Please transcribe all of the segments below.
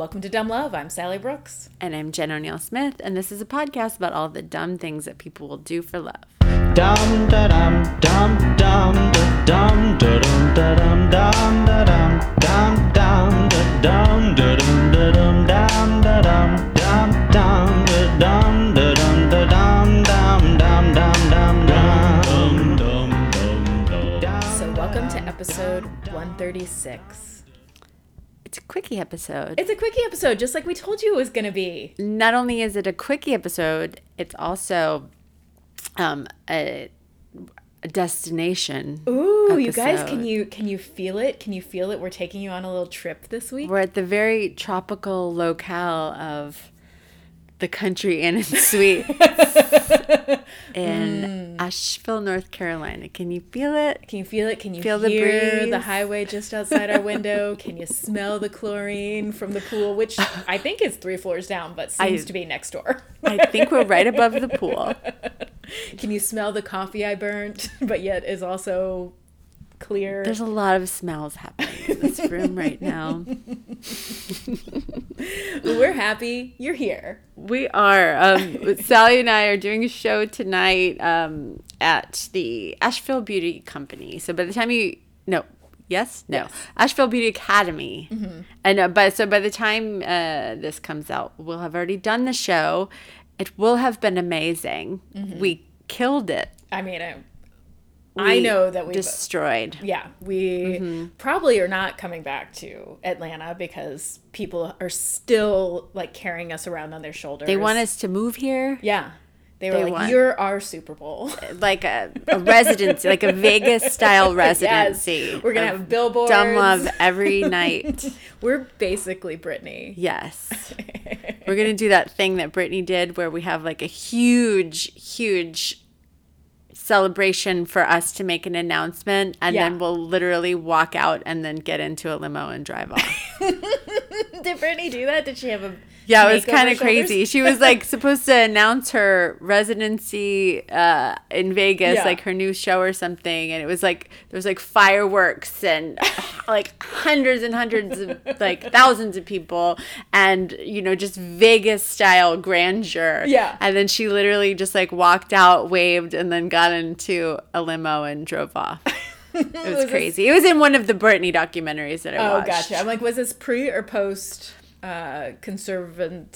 Welcome to Dumb Love. I'm Sally Brooks. And I'm Jen O'Neill Smith, and this is a podcast about all the dumb things that people will do for love. Dum da dum dum dum da dum da dum da dum dum da dum dum dum da dum da dum da dum dum da dum dum dum da dum da dum da dum dum dum dum dum dum dum dum dum So, welcome to episode 136. It's a quickie episode. It's a quickie episode, just like we told you it was going to be. Not only is it a quickie episode, it's also um, a, a destination. Ooh, you guys, can you can you feel it? Can you feel it? We're taking you on a little trip this week. We're at the very tropical locale of the country and its sweet in mm. Asheville, North Carolina. Can you feel it? Can you feel it? Can you Feel the hear the breeze? highway just outside our window? Can you smell the chlorine from the pool, which I think is three floors down, but seems I- to be next door? I think we're right above the pool. Can you smell the coffee I burnt, but yet is also clear? There's a lot of smells happening in this room right now. We're happy you're here. We are. Um, Sally and I are doing a show tonight um, at the Asheville Beauty Company. So by the time you no, yes, no, Yes. Asheville Beauty Academy. And uh, but so by the time uh, this comes out, we'll have already done the show. It will have been amazing. We killed it. I mean, I, I know that we destroyed. yeah, we mm-hmm. probably are not coming back to Atlanta because people are still like carrying us around on their shoulders. They want us to move here. Yeah. They were They like, want- "You're our Super Bowl." like a, a residency, like a Vegas style residency. We're gonna have billboards. Dumb love every night. We're basically Britney. Yes. We're gonna do that thing that Britney did where we have like a huge, huge celebration for us to make an announcement and Yeah. then we'll literally walk out and then get into a limo and drive off. Did Britney do that? Did she have a Yeah, it was kind of crazy. She was like supposed to announce her residency uh, in Vegas, Yeah. like her new show or something, and it was like there was like fireworks and like hundreds and hundreds of like thousands of people, and you know just Vegas style grandeur. Yeah. and then she literally just like walked out, waved, and then got into a limo and drove off. It was, this- crazy. It was in one of the Britney documentaries that I Oh, watched. Oh, gotcha. I'm like, was this pre or post uh, conservant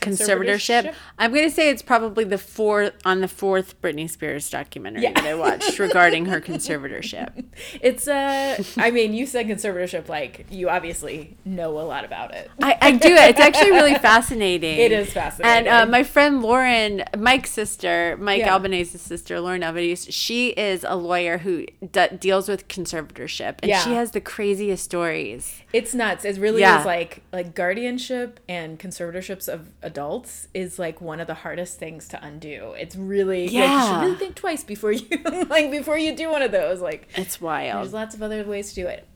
conservatorship. I'm gonna say it's probably the fourth on the fourth Britney Spears documentary Yeah. that I watched regarding her conservatorship. It's uh, I mean, you said conservatorship, like you obviously know a lot about it. I, I do. It's actually really fascinating. It is fascinating. And uh, my friend Lauren, Mike's sister, Mike Yeah. Albanese's sister, Lauren Albanese, she is a lawyer who d- deals with conservatorship, and Yeah. she has the craziest stories. It's nuts. It really is like like guardianship and conservatorships of adults is like one of the hardest things to undo. It's really like, you Yeah. should really think twice before you like before you do one of those. Like It's wild. there's lots of other ways to do it.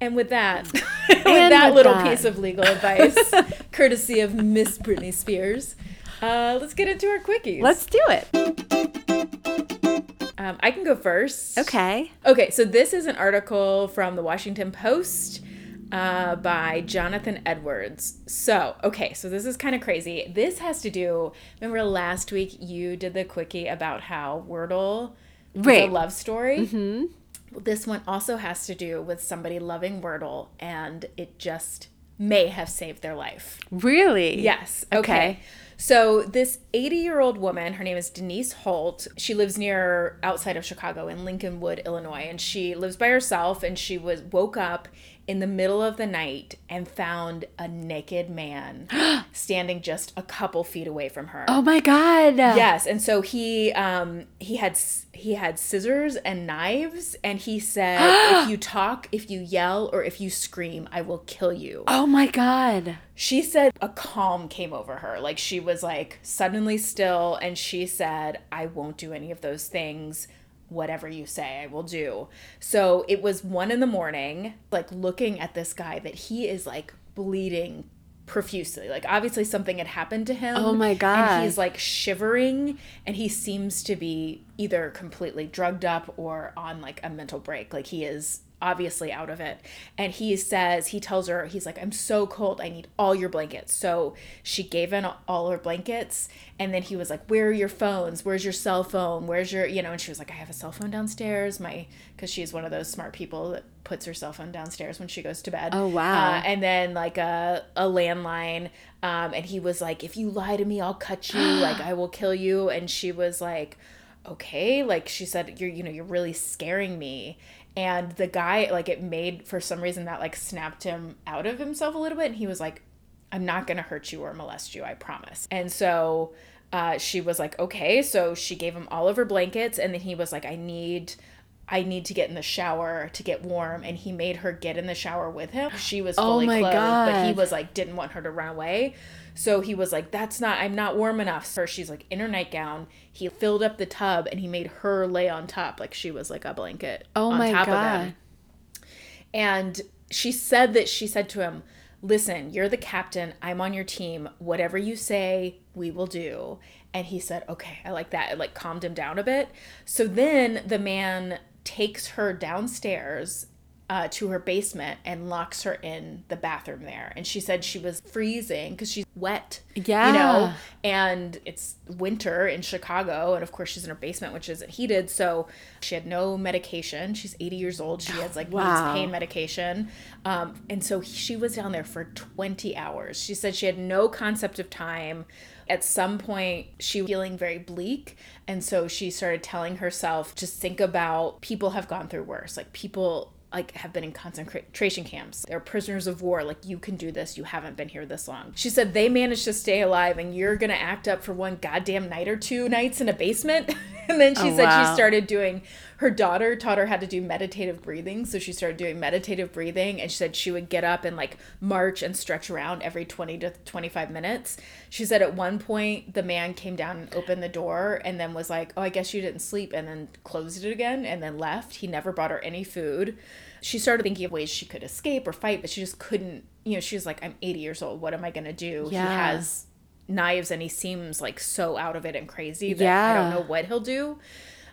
And with that, with that with little that. piece of legal advice, courtesy of Miss Britney Spears, uh, let's get into our quickies. Let's do it. Um, I can go first. Okay. Okay, so this is an article from the Washington Post uh, by Jonathan Edwards. So, okay, so this is kind of crazy. This has to do. Remember last week you did the quickie about how Wordle was a love story. Mm-hmm. This one also has to do with somebody loving Wordle, and it just may have saved their life. Really? Yes. Okay. Okay. So this 80 year old woman, her name is Denise Holt. She lives near outside of Chicago in Lincolnwood, Illinois, and she lives by herself. And she was woke up in the middle of the night and found a naked man standing just a couple feet away from her. Oh my God. Yes, and so he um he had he had scissors and knives, and he said, "If you talk, if you yell, or if you scream, I will kill you." Oh my God. She said a calm came over her. Like she was like suddenly still and she said, I won't do any of those things. Whatever you say, I will do. So it was one in the morning, like looking at this guy that he is like bleeding profusely. Like obviously something had happened to him. Oh my And God. he's like shivering and he seems to be either completely drugged up or on like a mental break. Like he is obviously out of it. And he says, he tells her, he's like, I'm so cold. I need all your blankets. So she gave in all her blankets. And then he was like, Where are your phones? Where's your cell phone? Where's your, you know, and she was like, I have a cell phone downstairs. My, because she's one of those smart people that puts her cell phone downstairs when she goes to bed. Oh, wow. Uh, and then like a, a landline. Um, and he was like, If you lie to me, I'll cut you. like, I will kill you. And she was like, okay like she said you're you know you're really scaring me and the guy like it made for some reason that like snapped him out of himself a little bit and he was like i'm not gonna hurt you or molest you i promise and so uh, she was like okay so she gave him all of her blankets and then he was like i need I need to get in the shower to get warm, and he made her get in the shower with him. She was Oh fully my clothed, but he was like didn't want her to run away. So he was like, "That's not. I'm not warm enough." So she's like in her nightgown. He filled up the tub, and he made her lay on top, like she was like a blanket. Oh on my top of God. him. And she said that she said to him, Listen, you're the captain. I'm on your team. Whatever you say, we will do. And he said, Okay, I like that. It like calmed him down a bit. So then the man takes her downstairs uh, to her basement and locks her in the bathroom there. And she said she was freezing because she's wet. Yeah. You know, and it's winter in Chicago, and of course she's in her basement, which isn't heated. So she had no medication. She's 80 years old. She has like Wow. needs pain medication, um, and so she was down there for 20 hours. She said she had no concept of time. At some point, she was feeling very bleak, and so she started telling herself, "Just think about people have gone through worse. Like people." Like have been in concentration camps. They're prisoners of war. Like you can do this. You haven't been here this long. She said they managed to stay alive and you're going to act up for one goddamn night or two nights in a basement. and then she Oh, said wow. she started doing her daughter taught her how to do meditative breathing. So she started doing meditative breathing and she said she would get up and like march and stretch around every 20 to 25 minutes. She said at one point the man came down and opened the door and then was like, "Oh, I guess you didn't sleep." and then closed it again and then left. He never brought her any food. She started thinking of ways she could escape or fight, but she just couldn't, you know, she was like, "I'm 80 years old. What am I going to do?" Yeah. He has knives and he seems like so out of it and crazy that I don't know what he'll do.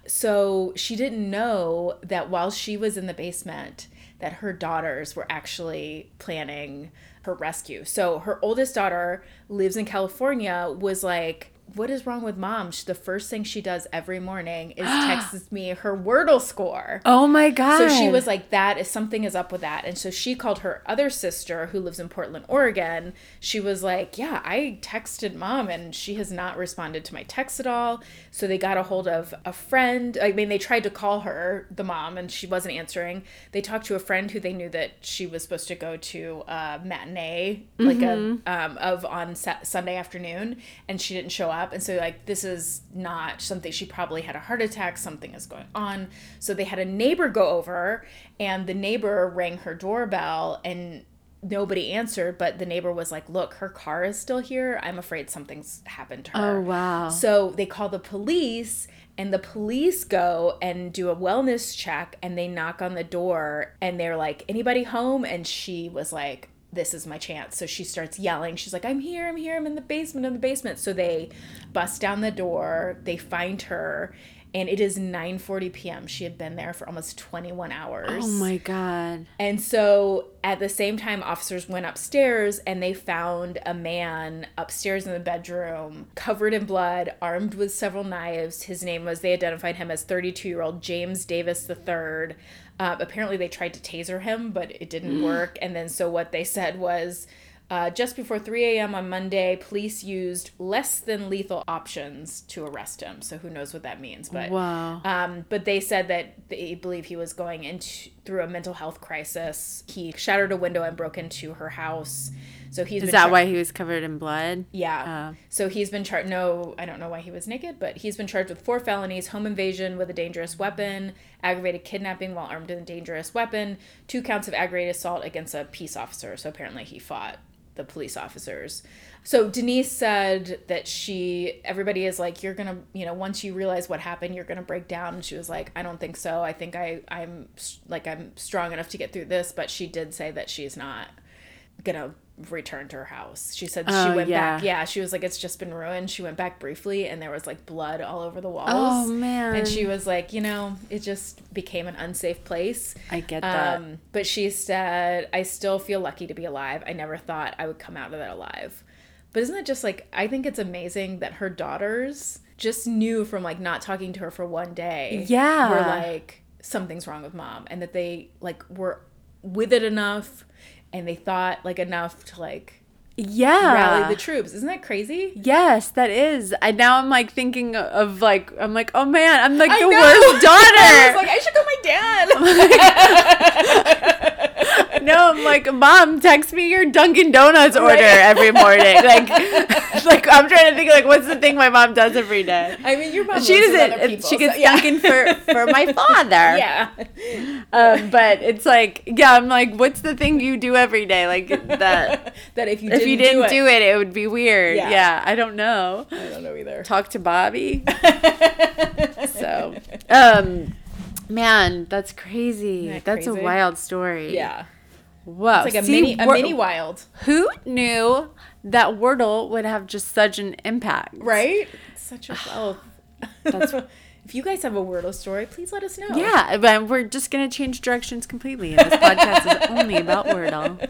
So she didn't know that while she was in the basement, that her daughters were actually planning her rescue. So her oldest daughter lives in California, was like, What is wrong with mom? She, the first thing she does every morning is texts me her Wordle score. Oh my god. So she was like, that is something is up with that. And so she called her other sister who lives in Portland, Oregon. She was like, yeah, I texted mom and she has not responded to my text at all. So they got a hold of a friend. I mean, they tried to call her, the mom, and she wasn't answering. They talked to a friend who they knew that she was supposed to go to a matinee, like a um, of on Sunday afternoon, and she didn't show up. And so like this is not something. She probably had a heart attack. Something is going on. So they had a neighbor go over, and the neighbor rang her doorbell and. Nobody answered, but the neighbor was like, Look, her car is still here. I'm afraid something's happened to her. Oh wow. So they call the police, and the police go and do a wellness check, and they knock on the door, and they're like, "Anybody home?" And she was like, "This is my chance." So she starts yelling. She's like, "I'm here! I'm here! I'm in the basement! In the basement!" So they bust down the door. They find her. And it is 9:40 p.m. She had been there for almost 21 hours. oh my god. And so at the same time, officers went upstairs and they found a man upstairs in the bedroom, covered in blood, armed with several knives. His name was, they identified him as 32 year old James Davis III. Uh, apparently, they tried to taser him, but it didn't work. And then, so what they said was, uh, just before 3 a.m. on Monday, police used less than lethal options to arrest him. So who knows what that means? But Wow. um, but they said that they believe he was going into through a mental health crisis. He shattered a window and broke into her house. So he's Is been that char- why he was covered in blood? Yeah. Oh. So he's been charged. No, I don't know why he was naked, but he's been charged with four felonies: home invasion with a dangerous weapon, aggravated kidnapping while armed with a dangerous weapon, two counts of aggravated assault against a peace officer. So apparently he fought the police officers. So Denise said that she, everybody is like, you're gonna, you know, once you realize what happened, you're gonna break down. And she was like, I don't think so. I think I, I'm like, I'm strong enough to get through this. But she did say that she's not gonna returned to her house. She said Oh, she went yeah. back. Yeah, she was like, it's just been ruined. She went back briefly, and there was like blood all over the walls. Oh, man. And she was like, you know, it just became an unsafe place. I get that. Um, but she said, I still feel lucky to be alive. I never thought I would come out of that alive. But isn't it just like, I think it's amazing that her daughters just knew from like not talking to her for one day. Yeah. Were like, something's wrong with mom. And that they like were with it enough and they thought like enough to like yeah. rally the troops. Isn't that crazy? Yes, that is. I now I'm like thinking of like I'm like oh man I'm like I the know. worst I was daughter. like, I should call my dad. no, I'm like mom, text me your Dunkin' Donuts order every morning. Like, like I'm trying to think like what's the thing my mom does every day. I mean, your mom She doesn't. people, she gets so- yeah. Dunkin' for for my father. Yeah. Um, but it's like yeah, I'm like what's the thing you do every day like that. that if you If didn't, you didn't do, it, it, it would be weird. Yeah. Yeah, I don't know. I don't know either. Talk to Bobby. So, um, man, that's crazy. That that's a wild story. yeah, Whoa. it's like a See, mini, a Wor- mini wild, Who knew that Wordle would have just such an impact? right? Such a well. That's- if you guys have a Wordle story, please let us know. Yeah, but we're just gonna change directions completely, and this podcast is only about Wordle.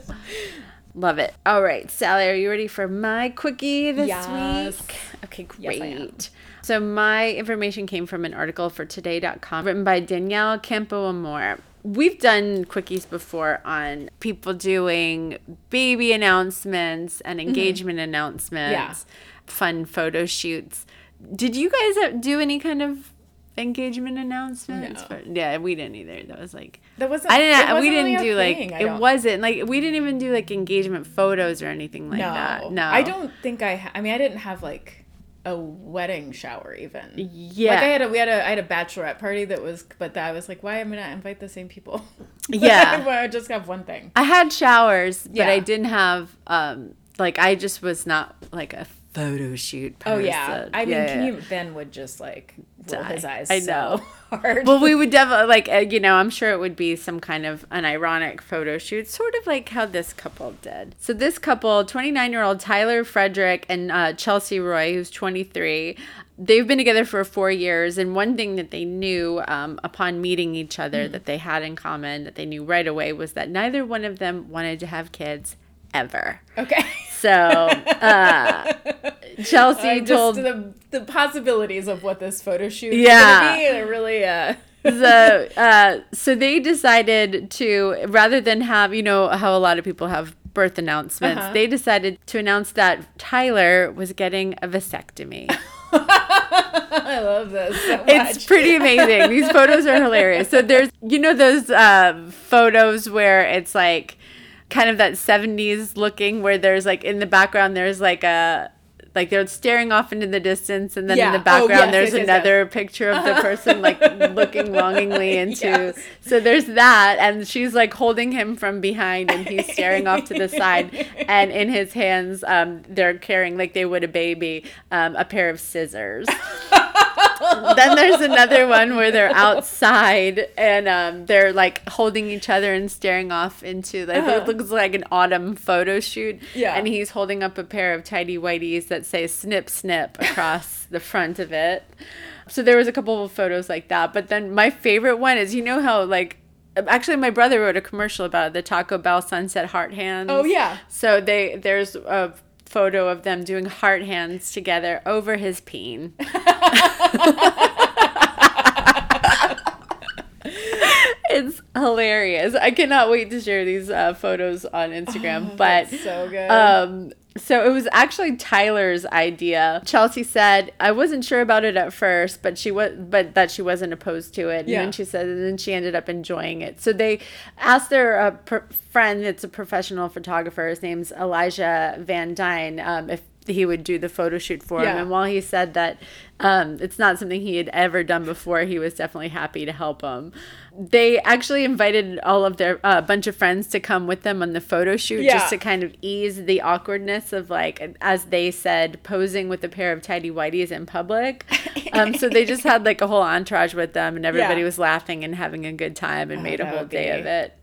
Love it. All right, Sally, are you ready for my quickie this Yes. week? Okay, Yes, great. am. so my information came from an article for today.com written by Danielle Campoamor. We've done quickies before on people doing baby announcements and engagement announcements, Yeah. fun photo shoots. Did you guys uh, do any kind of engagement announcements? No. For- yeah, we didn't either. That was like That wasn't. I didn't. We wasn't really didn't do like thing, I it wasn't like we didn't even do like engagement photos or anything like no, that. No, I don't think I. Ha- I mean, I didn't have like a wedding shower even. Yeah, Like I had a we had a I had a bachelorette party that was but that I was like why am I not invite the same people? Yeah. I just have one thing. I had showers, but Yeah. I didn't have um like I just was not like a photo shoot. Oh yeah, person. I mean, Yeah, can yeah. you Ben would just like Die. his eyes. I so know. hard. well, we would definitely like uh, you know I'm sure it would be some kind of an ironic photo shoot, sort of like how this couple did. So this couple, 29 year old Tyler Frederick and uh, Chelsea Roy, who's 23. They've been together for four years, and one thing that they knew um, upon meeting each other Hmm. that they had in common, that they knew right away, was that neither one of them wanted to have kids ever. okay. So uh, Chelsea told just the the possibilities of what this photo shoot Yeah. be. Really uh. the uh, so they decided to rather than have you know how a lot of people have birth announcements Uh-huh. they decided to announce that tyler was getting a vasectomy I love this so much. it's pretty amazing these photos are hilarious so there's you know those uh, photos where it's like kind of that 70s looking where there's like in the background there's like a like they're staring off into the distance and then in Yeah. the Oh, background yes, there's yes, yes, another picture of the person like looking longingly into Yes. so there's that and she's like holding him from behind and he's staring off to the side and in his hands um, they're carrying like they would a baby um, a pair of scissors then there's another one where they're outside and um, they're like holding each other and staring off into like Uh-huh. it looks like an autumn photo shoot. Yeah. And he's holding up a pair of tidy whities that say snip snip across the front of it. So there was a couple of photos like that. But then my favorite one is you know how like actually my brother wrote a commercial about it, the Taco Bell sunset heart hands. Oh, yeah. So they there's a photo of them doing heart hands together over his peen. it's hilarious. I cannot wait to share these uh, photos on Instagram. but Oh, That's so good. um, so it was actually Tyler's idea. Chelsea said, "I wasn't sure about it at first, but she was, but that she wasn't opposed to it." And Yeah. then she said, and then she ended up enjoying it. So they asked their uh, per- friend, that's a professional photographer. His name's Elijah Van Dyne, um, if he would do the photo shoot for him. Yeah. And while he said that um, it's not something he had ever done before, he was definitely happy to help him. They actually invited all of their a bunch of friends to come with them on the photo shoot Yeah. just to kind of ease the awkwardness of like, as they said, posing with a pair of tidy whities in public. Um, so they just had like a whole entourage with them, and everybody Yeah. was laughing and having a good time, and Oh, made a whole day of it.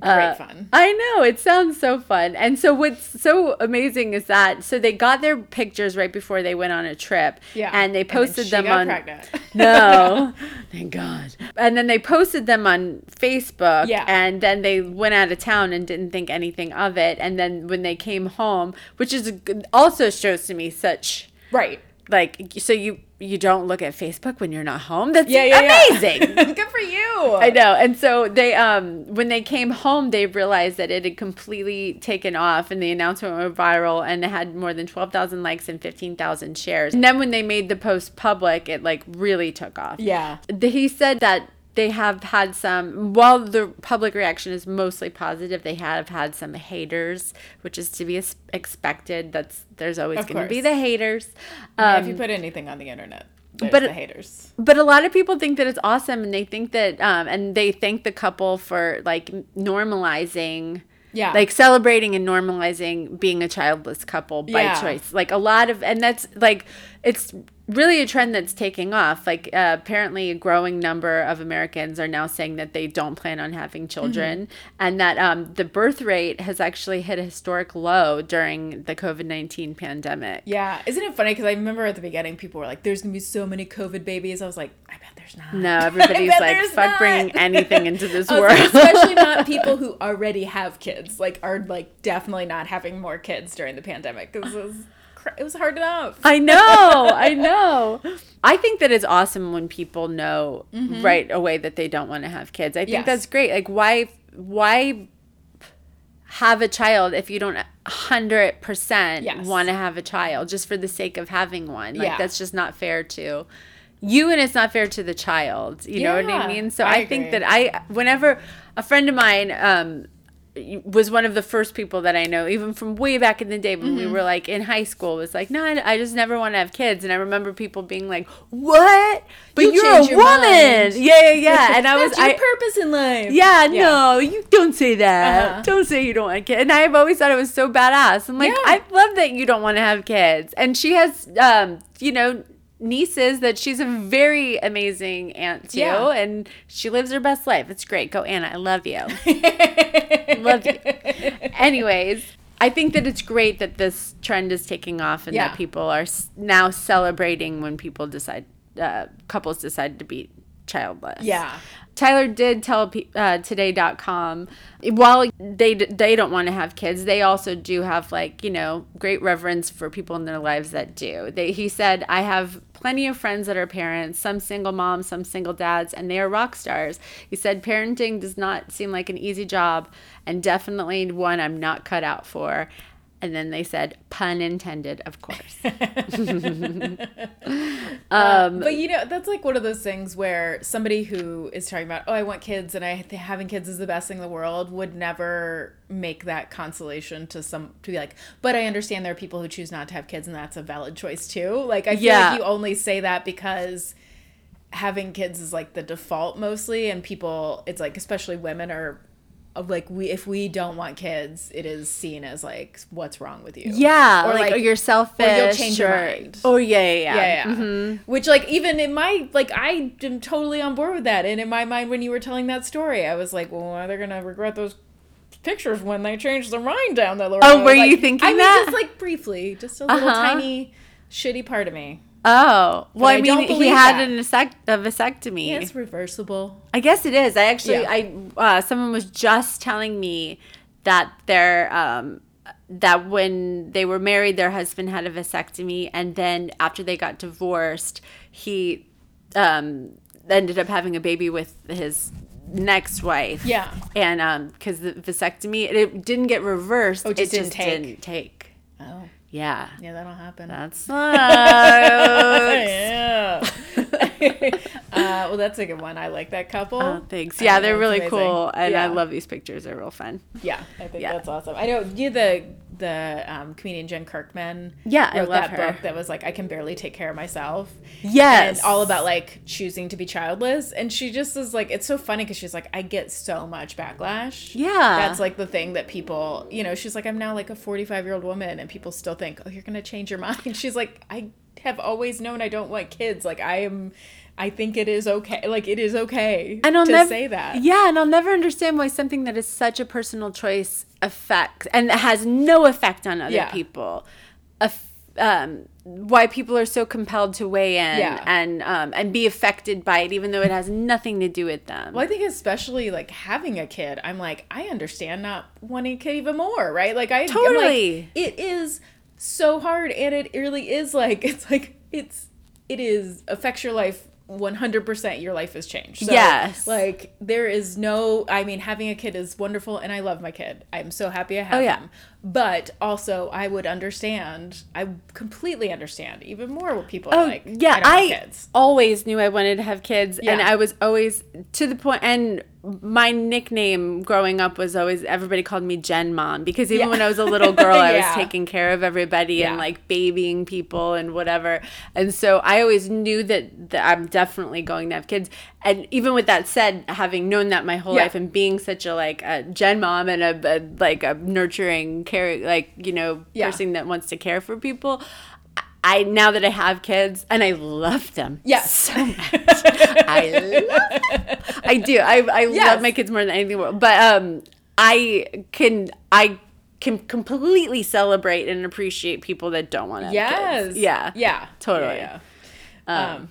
Great fun. I know it sounds so fun. And so what's so amazing is that so they got their pictures right before they went on a trip. Yeah. And they posted she them on pregnant. No. Thank God. And then they posted them on Facebook Yeah. and then they went out of town and didn't think anything of it. And then when they came home, which is also shows to me such right. like so you you don't look at Facebook when you're not home. That's Yeah, yeah, yeah. amazing. Good for you. I know. And so they um when they came home they realized that it had completely taken off and the announcement went viral and it had more than 12,000 likes and 15,000 shares. And then when they made the post public it like really took off. Yeah. He said that they have had some while the public reaction is mostly positive they have had some haters which is to be expected that's there's always going to be the haters um, if you put anything on the internet, there's but the haters. but a lot of people think that it's awesome and they think that um and they thank the couple for like normalizing Yeah. like celebrating and normalizing being a childless couple by Yeah. choice like a lot of and that's like it's really a trend that's taking off like uh, apparently a growing number of americans are now saying that they don't plan on having children and that um, the birth rate has actually hit a historic low during the covid-19 pandemic Yeah, isn't it funny? Because I remember at the beginning, people were like, "There's gonna be so many COVID babies." I was like, "I bet there's not." no everybody's like fuck not." bringing anything into this world like, especially not people who already have kids. Like, are like definitely not having more kids during the pandemic because it was cr- it was hard enough. I know, I know. I think that it's awesome when people know right away that they don't want to have kids. I think Mm-hmm. Yes. that's great. Like why why have a child if you don't 100% Yes. want to have a child just for the sake of having one? Like Yeah. that's just not fair to you and it's not fair to the child. You know what I mean? So I I, think that I whenever a friend of mine um was one of the first people that I know, even from way back in the day when we Mm-hmm. were like in high school, was like, no, I, I just never want to have kids. And I remember people being like, what? But You'll you're a your woman. mind. Yeah, yeah, yeah. And I was, your I, purpose in life. yeah, Yeah. no, you don't say that. Uh-huh. Don't say you don't want kids. And I've always thought it was so badass. I'm like, Yeah. I love that you don't want to have kids. And she has, um, you know, nieces that she's a very amazing aunt to, Yeah. and she lives her best life. It's great. Go Anna, I love you. love you. Anyways. I think that it's great that this trend is taking off and Yeah. that people are now celebrating when people decide, uh, couples decide to be childless. Yeah. Tyler did tell uh, today.com while they d- they don't want to have kids, they also do have like, you know, great reverence for people in their lives that do. They he said, "I have plenty of friends that are parents, some single moms, some single dads, and they are rock stars." He said, "Parenting does not seem like an easy job and definitely one I'm not cut out for." And then they said, pun intended, of course. Um, but you know, that's like one of those things where somebody who is talking about, oh, I want kids and I having kids is the best thing in the world would never make that consolation to some to be like, but I understand there are people who choose not to have kids and that's a valid choice too. Like I feel Yeah. like you only say that because having kids is like the default mostly and people it's like especially women are of like we if we don't want kids it is seen as like what's wrong with you Yeah, Or, or like, like- or you're selfish. change your mind. Oh yeah, yeah, yeah. yeah, yeah. Which, like, even in my, like, I am totally on board with that. And in my mind, when you were telling that story, I was like, well, they're gonna regret those pictures when they change their mind down the road. Oh, were you thinking I mean, that? just like briefly, just a little Uh-huh. tiny shitty part of me. Oh, well, I I, mean, he had that. an vasect- a vasectomy. Yeah, it's reversible. I guess it is. I actually, Yeah. I uh, someone was just telling me that their um that when they were married, their husband had a vasectomy, and then after they got divorced, he um ended up having a baby with his next wife. Yeah. and um because the vasectomy it, it didn't get reversed. Oh, it just it didn't take. didn't take. Oh, Yeah. yeah, that'll happen. That's yeah. uh, well, that's a good one. I like that couple. Oh, thanks. Yeah, they're really amazing. cool, and I love these pictures. They're real fun. Yeah, I think Yeah. that's awesome. I know you the the um, comedian Jen Kirkman. Yeah, I wrote love that her. book that was like I can barely take care of myself. Yes, and all about like choosing to be childless. And she just is like, it's so funny because she's like, I get so much backlash. Yeah. that's like the thing that people, you know, she's like, I'm now like a 45 year old woman, and people still think, oh, you're gonna change your mind. She's like, I have always known I don't want kids. Like I am I think it is okay. Like it is okay and I'll to never say that. Yeah, and I'll never understand why something that is such a personal choice affects and has no effect on other Yeah. people. Aff- um, why people are so compelled to weigh in Yeah. and um, and be affected by it, even though it has nothing to do with them. Well, I think especially like having a kid, I'm like, I understand not wanting a kid even more, right? Like I I'm like, Totally. it is so hard, and it really is like it's like it's it is affects your life 100% your life has changed. So, Yes. Like there is no I mean having a kid is wonderful and I love my kid. I'm so happy I have Oh, yeah. him. But also I would understand. I completely understand even more what people are Oh like. yeah, I, kids. always knew I wanted to have kids, and I was always to the. And my nickname growing up was always everybody called me Jen Mom because even Yeah. when I was a little girl, I was taking care of everybody Yeah. and like babying people and whatever. And so I always knew that, that I'm definitely going to have kids. And even with that said, having known that my whole Yeah. life and being such a like a Jen Mom and a, a like a nurturing care like you know Yeah. person that wants to care for people. I now that I have kids and I love them Yes. so much. I love them. I do. I I Yes. love my kids more than anything in the world. But um I can I can completely celebrate and appreciate people that don't want to Yes. kids. Yeah. Yeah. Totally. Yeah, yeah. Um,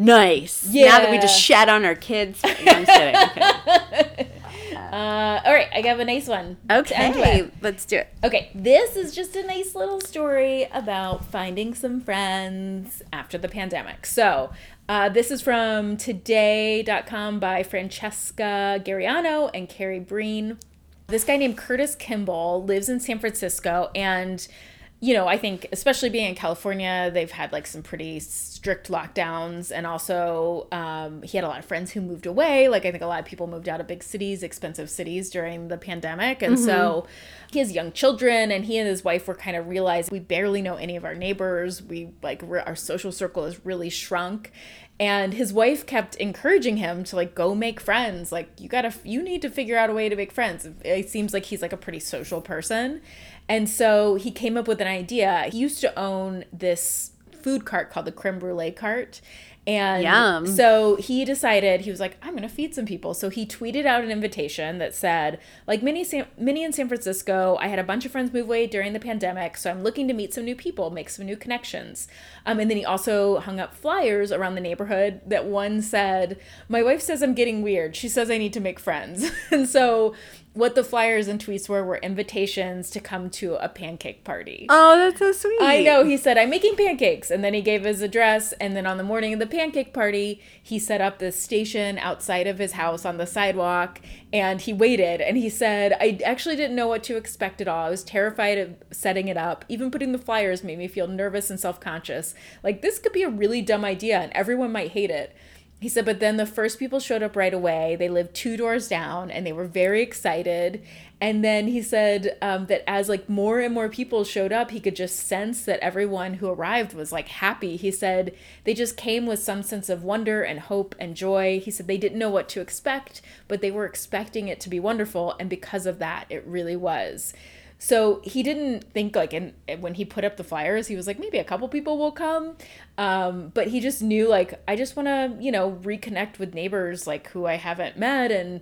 Nice. Yeah. Now that we just shat on our kids. No, I'm kidding. Uh, all right, I got a nice one. Okay, let's do it. Okay, this is just a nice little story about finding some friends after the pandemic. So, uh, this is from today.com by Francesca Gariano and Carrie Breen. This guy named Curtis Kimball lives in San Francisco and you know, I think especially being in California, they've had like some pretty strict lockdowns, and also um, he had a lot of friends who moved away. Like I think a lot of people moved out of big cities, expensive cities during the pandemic, and so he has young children, and he and his wife were kind of realized we barely know any of our neighbors. We like our social circle has really shrunk, and his wife kept encouraging him to like go make friends. Like you gotta you need to figure out a way to make friends. It seems like he's like a pretty social person and so he came up with an idea. He used to own this food cart called the creme brulee cart. And Yum. so he decided he was like i'm gonna feed some people. So he tweeted out an invitation that said like San, mini in san francisco i had a bunch of friends move away during the pandemic so i'm looking to meet some new people make some new connections. Um, and then he also hung up flyers around the neighborhood that one said my wife says i'm getting weird. She says i need to make friends. And so what the flyers and tweets were were invitations to come to a pancake party Oh, that's so sweet. I know. He said, I'm making pancakes. And then he gave his address. And then on the morning of the pancake party, he set up this station outside of his house on the sidewalk and he waited. And he said, I actually didn't know what to expect at all. I was terrified of setting it up. Even putting the flyers made me feel nervous and self conscious. Like, this could be a really dumb idea and everyone might hate it. He said, but then the first people showed up right away. They lived two doors down and they were very excited. And then he said um, that as like more and more people showed up, he could just sense that everyone who arrived was like happy. He said they just came with some sense of wonder and hope and joy. He said they didn't know what to expect, but they were expecting it to be wonderful. And because of that, it really was. So he didn't think like, and when he put up the flyers, he was like, maybe a couple people will come. Um, but he just knew like, I just want to, you know, reconnect with neighbors like who I haven't met. And,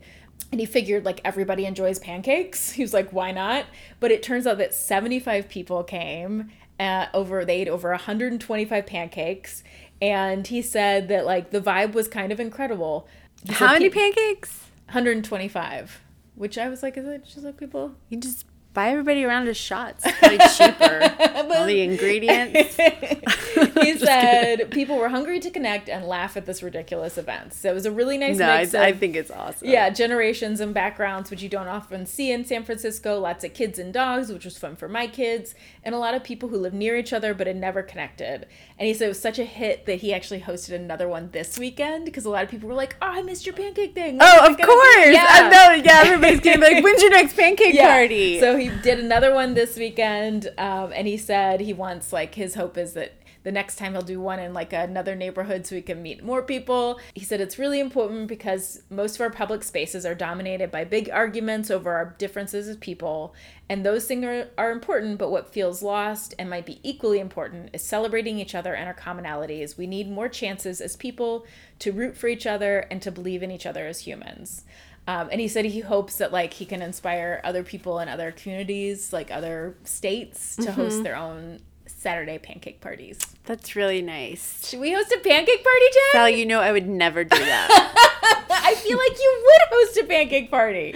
and he figured like everybody enjoys pancakes. He was like, why not? But it turns out that 75 people came uh, over, they ate over 125 pancakes. And he said that like the vibe was kind of incredible. He How many pancakes? 125. Which I was like, is it just like people You just buy everybody around as shots. It's cheaper. All the ingredients. he said people were hungry to connect and laugh at this ridiculous event. So it was a really nice No, I, mix I of- think it's awesome. yeah, generations and backgrounds, which you don't often see in San Francisco. Lots of kids and dogs, which was fun for my kids, and a lot of people who live near each other but had never connected. And he said it was such a hit that he actually hosted another one this weekend because a lot of people were like, "Oh, I missed your pancake thing." When's Oh, of course. Yeah. I know. Yeah, everybody's gonna be like, "When's your next pancake Yeah. party?" So he did another one this weekend, um, and he said he wants like his hope is that the next time he'll do one in like another neighborhood so we can meet more people. He said it's really important because most of our public spaces are dominated by big arguments over our differences as people, and those things are, are important, but what feels lost and might be equally important is celebrating each other and our commonalities. We need more chances as people to root for each other and to believe in each other as humans. Um, and he said he hopes that like he can inspire other people in other communities, like other states, to host their own Saturday pancake parties. That's really nice. Should we host a pancake party, Jen? Sally, you know I would never do that. I feel like you would host a pancake party.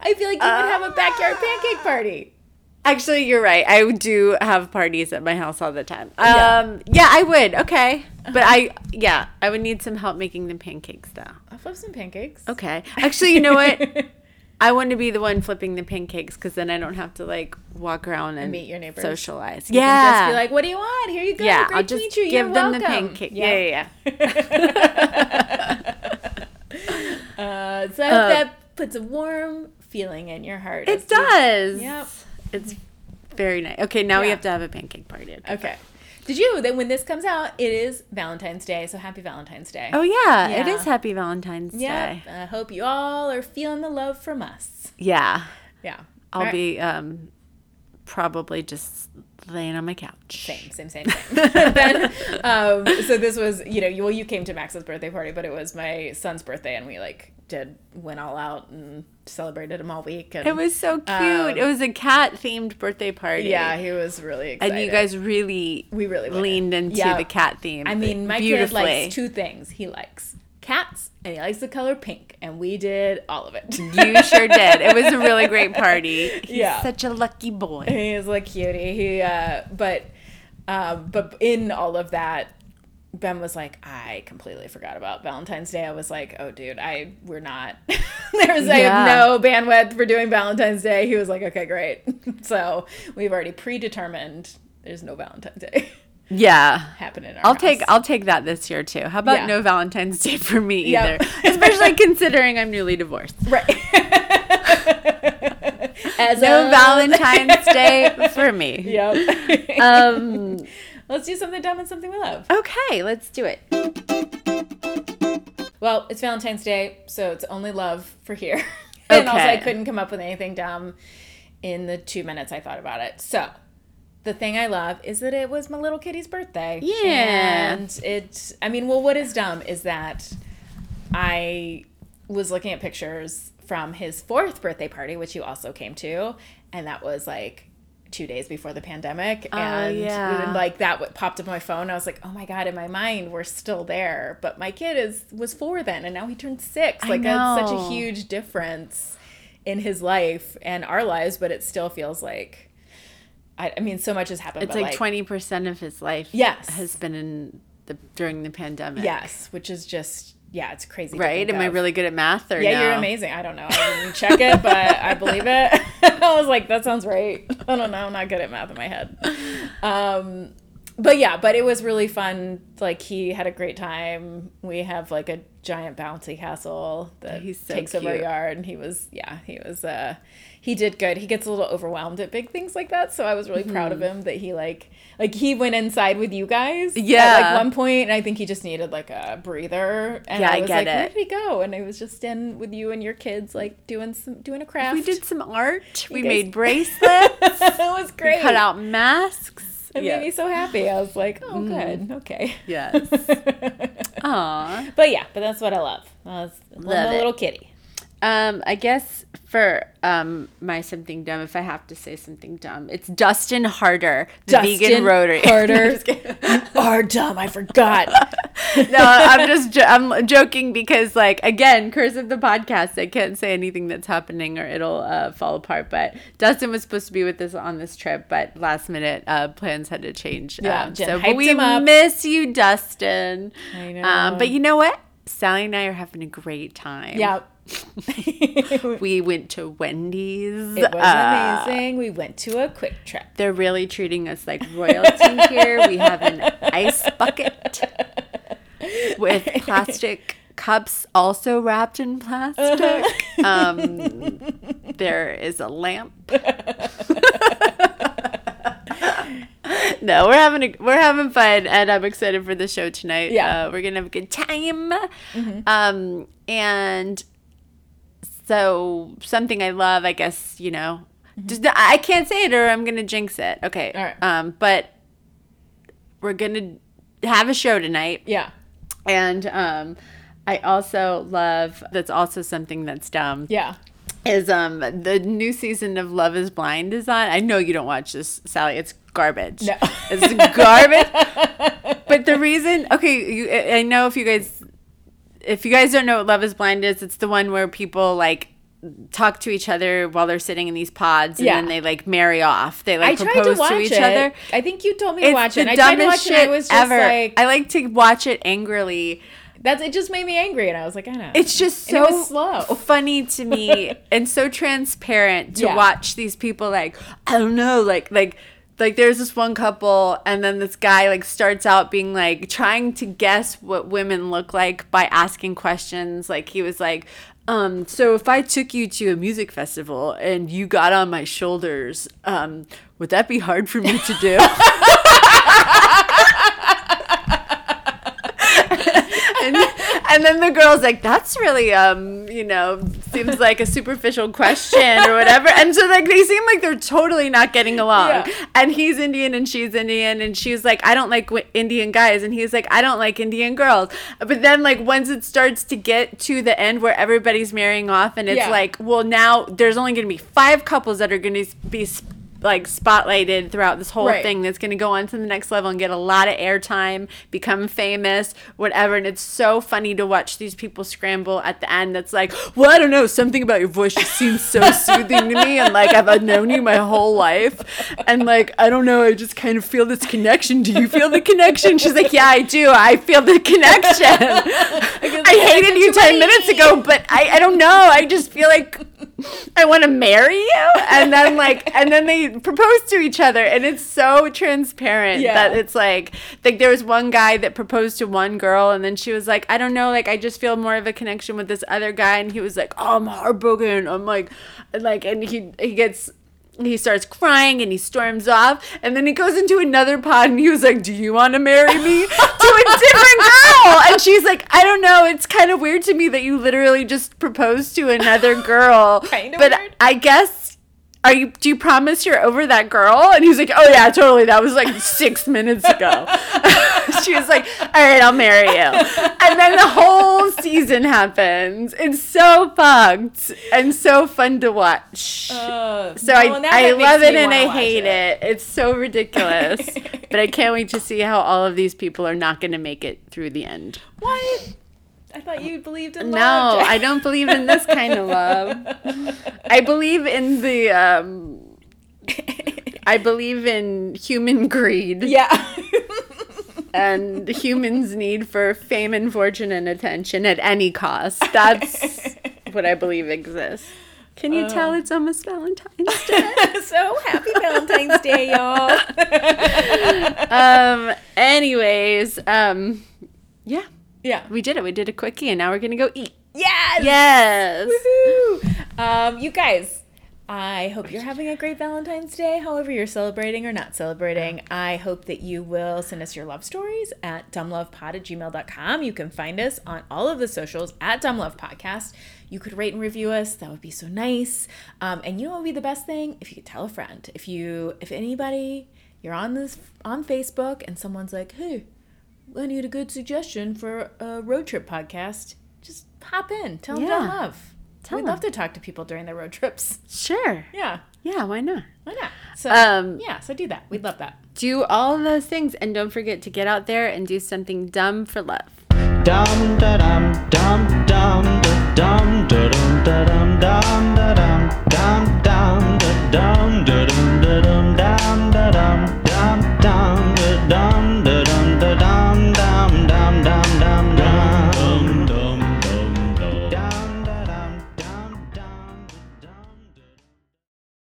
I feel like you would have a backyard pancake party. Actually, you're right. I do have parties at my house all the time. Yeah. Um, yeah, I would. Okay, but I yeah, I would need some help making the pancakes though. I'll flip some pancakes. Okay. Actually, you know what? I want to be the one flipping the pancakes because then I don't have to like walk around and meet your neighbors. socialize. You yeah. can just be like, "What do you want? Here you go. yeah, Great I'll to just meet you. give You're them the pancake. Yeah, yeah, yeah. Uh, so hope that puts a warm feeling in your heart. It does. Yep. It's very nice. Okay, now we have to have a pancake party. Okay. Did you that when this comes out, it is Valentine's Day? So happy Valentine's Day. Oh yeah, it Yeah. is Happy Valentine's yeah. Day. I hope you all are feeling the love from us. Yeah, Yeah. I'll right. be um probably just laying on my couch. Same, same, same, same. then, um, so this was, you know, you, well, you came to Max's birthday party, but it was my son's birthday, and we like did went all out and celebrated him all week. And It was so cute. Um, it was a cat themed birthday party. yeah, he was really excited. and you guys really we really leaned into Yeah. the cat theme. I mean, my kid likes two things. He likes cats, and he likes the color pink, and we did all of it. You sure did. It was a really great party. He's Yeah. such a lucky boy. He's like cutie. He uh but um but in all of that Ben was like, I completely forgot about Valentine's Day. I was like, oh dude, I we're not there was Yeah. no bandwidth for doing Valentine's Day. He was like, okay, great. so we've already predetermined there's no Valentine's Day Yeah. happening in our I'll take. I'll take that this year too. How about Yeah. no Valentine's Day for me Yep. either? Especially considering I'm newly divorced. right. As No a- Valentine's Day for me. Yep. Um Let's do something dumb and something we love. okay, let's do it. Well, it's Valentine's Day, so it's only love for here. and also, I couldn't come up with anything dumb in the two minutes I thought about it. So, the thing I love is that it was my little kitty's birthday. Yeah. And it, I mean, well, what is dumb is that I was looking at pictures from his fourth birthday party, which you also came to, and that was like two days before the pandemic. Oh, and yeah. like that popped up on my phone. I was like, oh my God, in my mind, we're still there. But my kid is was four then, and now he turned six. Like, that's such a huge difference in his life and our lives, but it still feels like, I, I mean, so much has happened. It's like twenty percent of his life Yes. has been in the during the pandemic. Yes, which is just, yeah, it's crazy. Right? Am I really good at math or Yeah, no? you're amazing. I don't know. I didn't check it, but I believe it. I was like, that sounds right. I don't know. I'm not good at math in my head. Um, but yeah, but it was really fun. Like he had a great time. We have like a giant bouncy castle that so takes over a cute. yard, and he was yeah, he was uh, he did good. He gets a little overwhelmed at big things like that, so I was really proud of him that he like like he went inside with you guys. at Yeah. like one point, and I think he just needed like a breather. And Yeah, I I was get like, it. where did he go? And I was just in with you and your kids, like doing some doing a craft. We did some art. We guys- made bracelets. it was great. cut out masks. It Yeah. made me so happy. I was like, oh, mm. good, okay. Yes. Aw. but yeah, but that's what I love. I love Love it. little kitty. Um, I guess for um my something dumb, if I have to say something dumb, it's Dustin Harder, the Vegan Roadie. Harder. Are dumb. I forgot. no, I'm just jo- I'm joking because like again, curse of the podcast. I can't say anything that's happening or it'll uh, fall apart. But Dustin was supposed to be with us on this trip, but last minute uh, plans had to change. Yeah, um, so but we miss you, Dustin. I know. Um, but you know what? Sally and I are having a great time. yeah. We went to Wendy's. It was Uh, amazing. We went to a quick trip. They're really treating us like royalty here. We have an ice bucket with plastic cups also wrapped in plastic. Um, there is a lamp. no, we're having a, we're having fun, and I'm excited for the show tonight. Yeah. uh, we're gonna have a good time. Um, and so something I love, I guess you know, just I can't say it or I'm gonna jinx it. Okay. Right. Um, but we're gonna have a show tonight. Yeah. And um, I also love that's also something that's dumb Yeah. is um the new season of Love Is Blind is on. I know you don't watch this, Sally. It's garbage. No. it's garbage. but the reason, okay, you, I know if you guys, if you guys don't know what Love Is Blind is, it's the one where people like talk to each other while they're sitting in these pods and Yeah. then they like marry off. They like I tried propose to watch each it. other. I think you told me to watch it. I tried to watch it. I was just ever. like, I like to watch it angrily. that's it. Just made me angry, and I was like, I don't know. It's just so it slow. funny to me and so transparent to Yeah. watch these people like I don't know like like like there's this one couple and then this guy like starts out being like trying to guess what women look like by asking questions. Like he was like um so if I took you to a music festival and you got on my shoulders um would that be hard for me to do and then the girl's like, "That's really, um, you know, seems like a superficial question or whatever." And so like they seem like they're totally not getting along. Yeah. And he's Indian and she's Indian, and she's like, "I don't like Indian guys," and he's like, "I don't like Indian girls." But then like once it starts to get to the end where everybody's marrying off, and it's Yeah. like, well, now there's only going to be five couples that are going to be. Like spotlighted throughout this whole Right. thing that's going to go on to the next level and get a lot of airtime, become famous, whatever. And it's so funny to watch these people scramble at the end. That's like, well, I don't know, something about your voice just seems so soothing to me, and like I've known you my whole life, and like I don't know, I just kind of feel this connection. Do you feel the connection? She's like, yeah, I do. I feel the connection. I hated you ten minutes ago, but I I don't know. I just feel like. I want to marry you, and then like, and then they propose to each other, and it's so transparent Yeah. that it's like, like there was one guy that proposed to one girl, and then she was like, I don't know, like I just feel more of a connection with this other guy, and he was like, oh, I'm heartbroken, I'm like, and like, and he he gets. He starts crying and he storms off, and then he goes into another pod and he was like, "Do you want to marry me?" to a different girl, and she's like, "I don't know. It's kind of weird to me that you literally just proposed to another girl, Kinda but weird. I guess are you do you promise you're over that girl and he's like oh yeah totally that was like six minutes ago she was like all right i'll marry you and then the whole season happens it's so fucked and so fun to watch Uh, so no, I, I love it and I hate it. It's so ridiculous. but I can't wait to see how all of these people are not going to make it through the end. What? I thought you believed in love. No. I don't believe in this kind of love. I believe in the um I believe in human greed yeah. and humans' need for fame and fortune and attention at any cost. That's what I believe exists. Can you tell it's almost Valentine's Day? so happy Valentine's Day, y'all. um anyways, um yeah, yeah. we did it. We did a quickie and now we're going to go eat. Yes. Yes. Woohoo! Um, you guys, I hope you're having a great Valentine's Day, however you're celebrating or not celebrating. I hope that you will send us your love stories at dumblovepod at gmail.com. You can find us on all of the socials at dumblovepodcast. You could rate and review us. That would be so nice. Um, and you know what would be the best thing? If you could tell a friend. If you, if anybody, you're on this, on Facebook and someone's like, hey, I need a good suggestion for a road trip podcast. Just hop in. Tell them Yeah. to love. Tell We'd 'em. love to talk to people during their road trips. Sure. Yeah. Yeah, why not? Why not? So Um, yeah, so do that. We'd love that. Do all of those things and don't forget to get out there and do something dumb for love. Dum da dum dum dum da dum da dum da dum dum da dum dum dum da dum da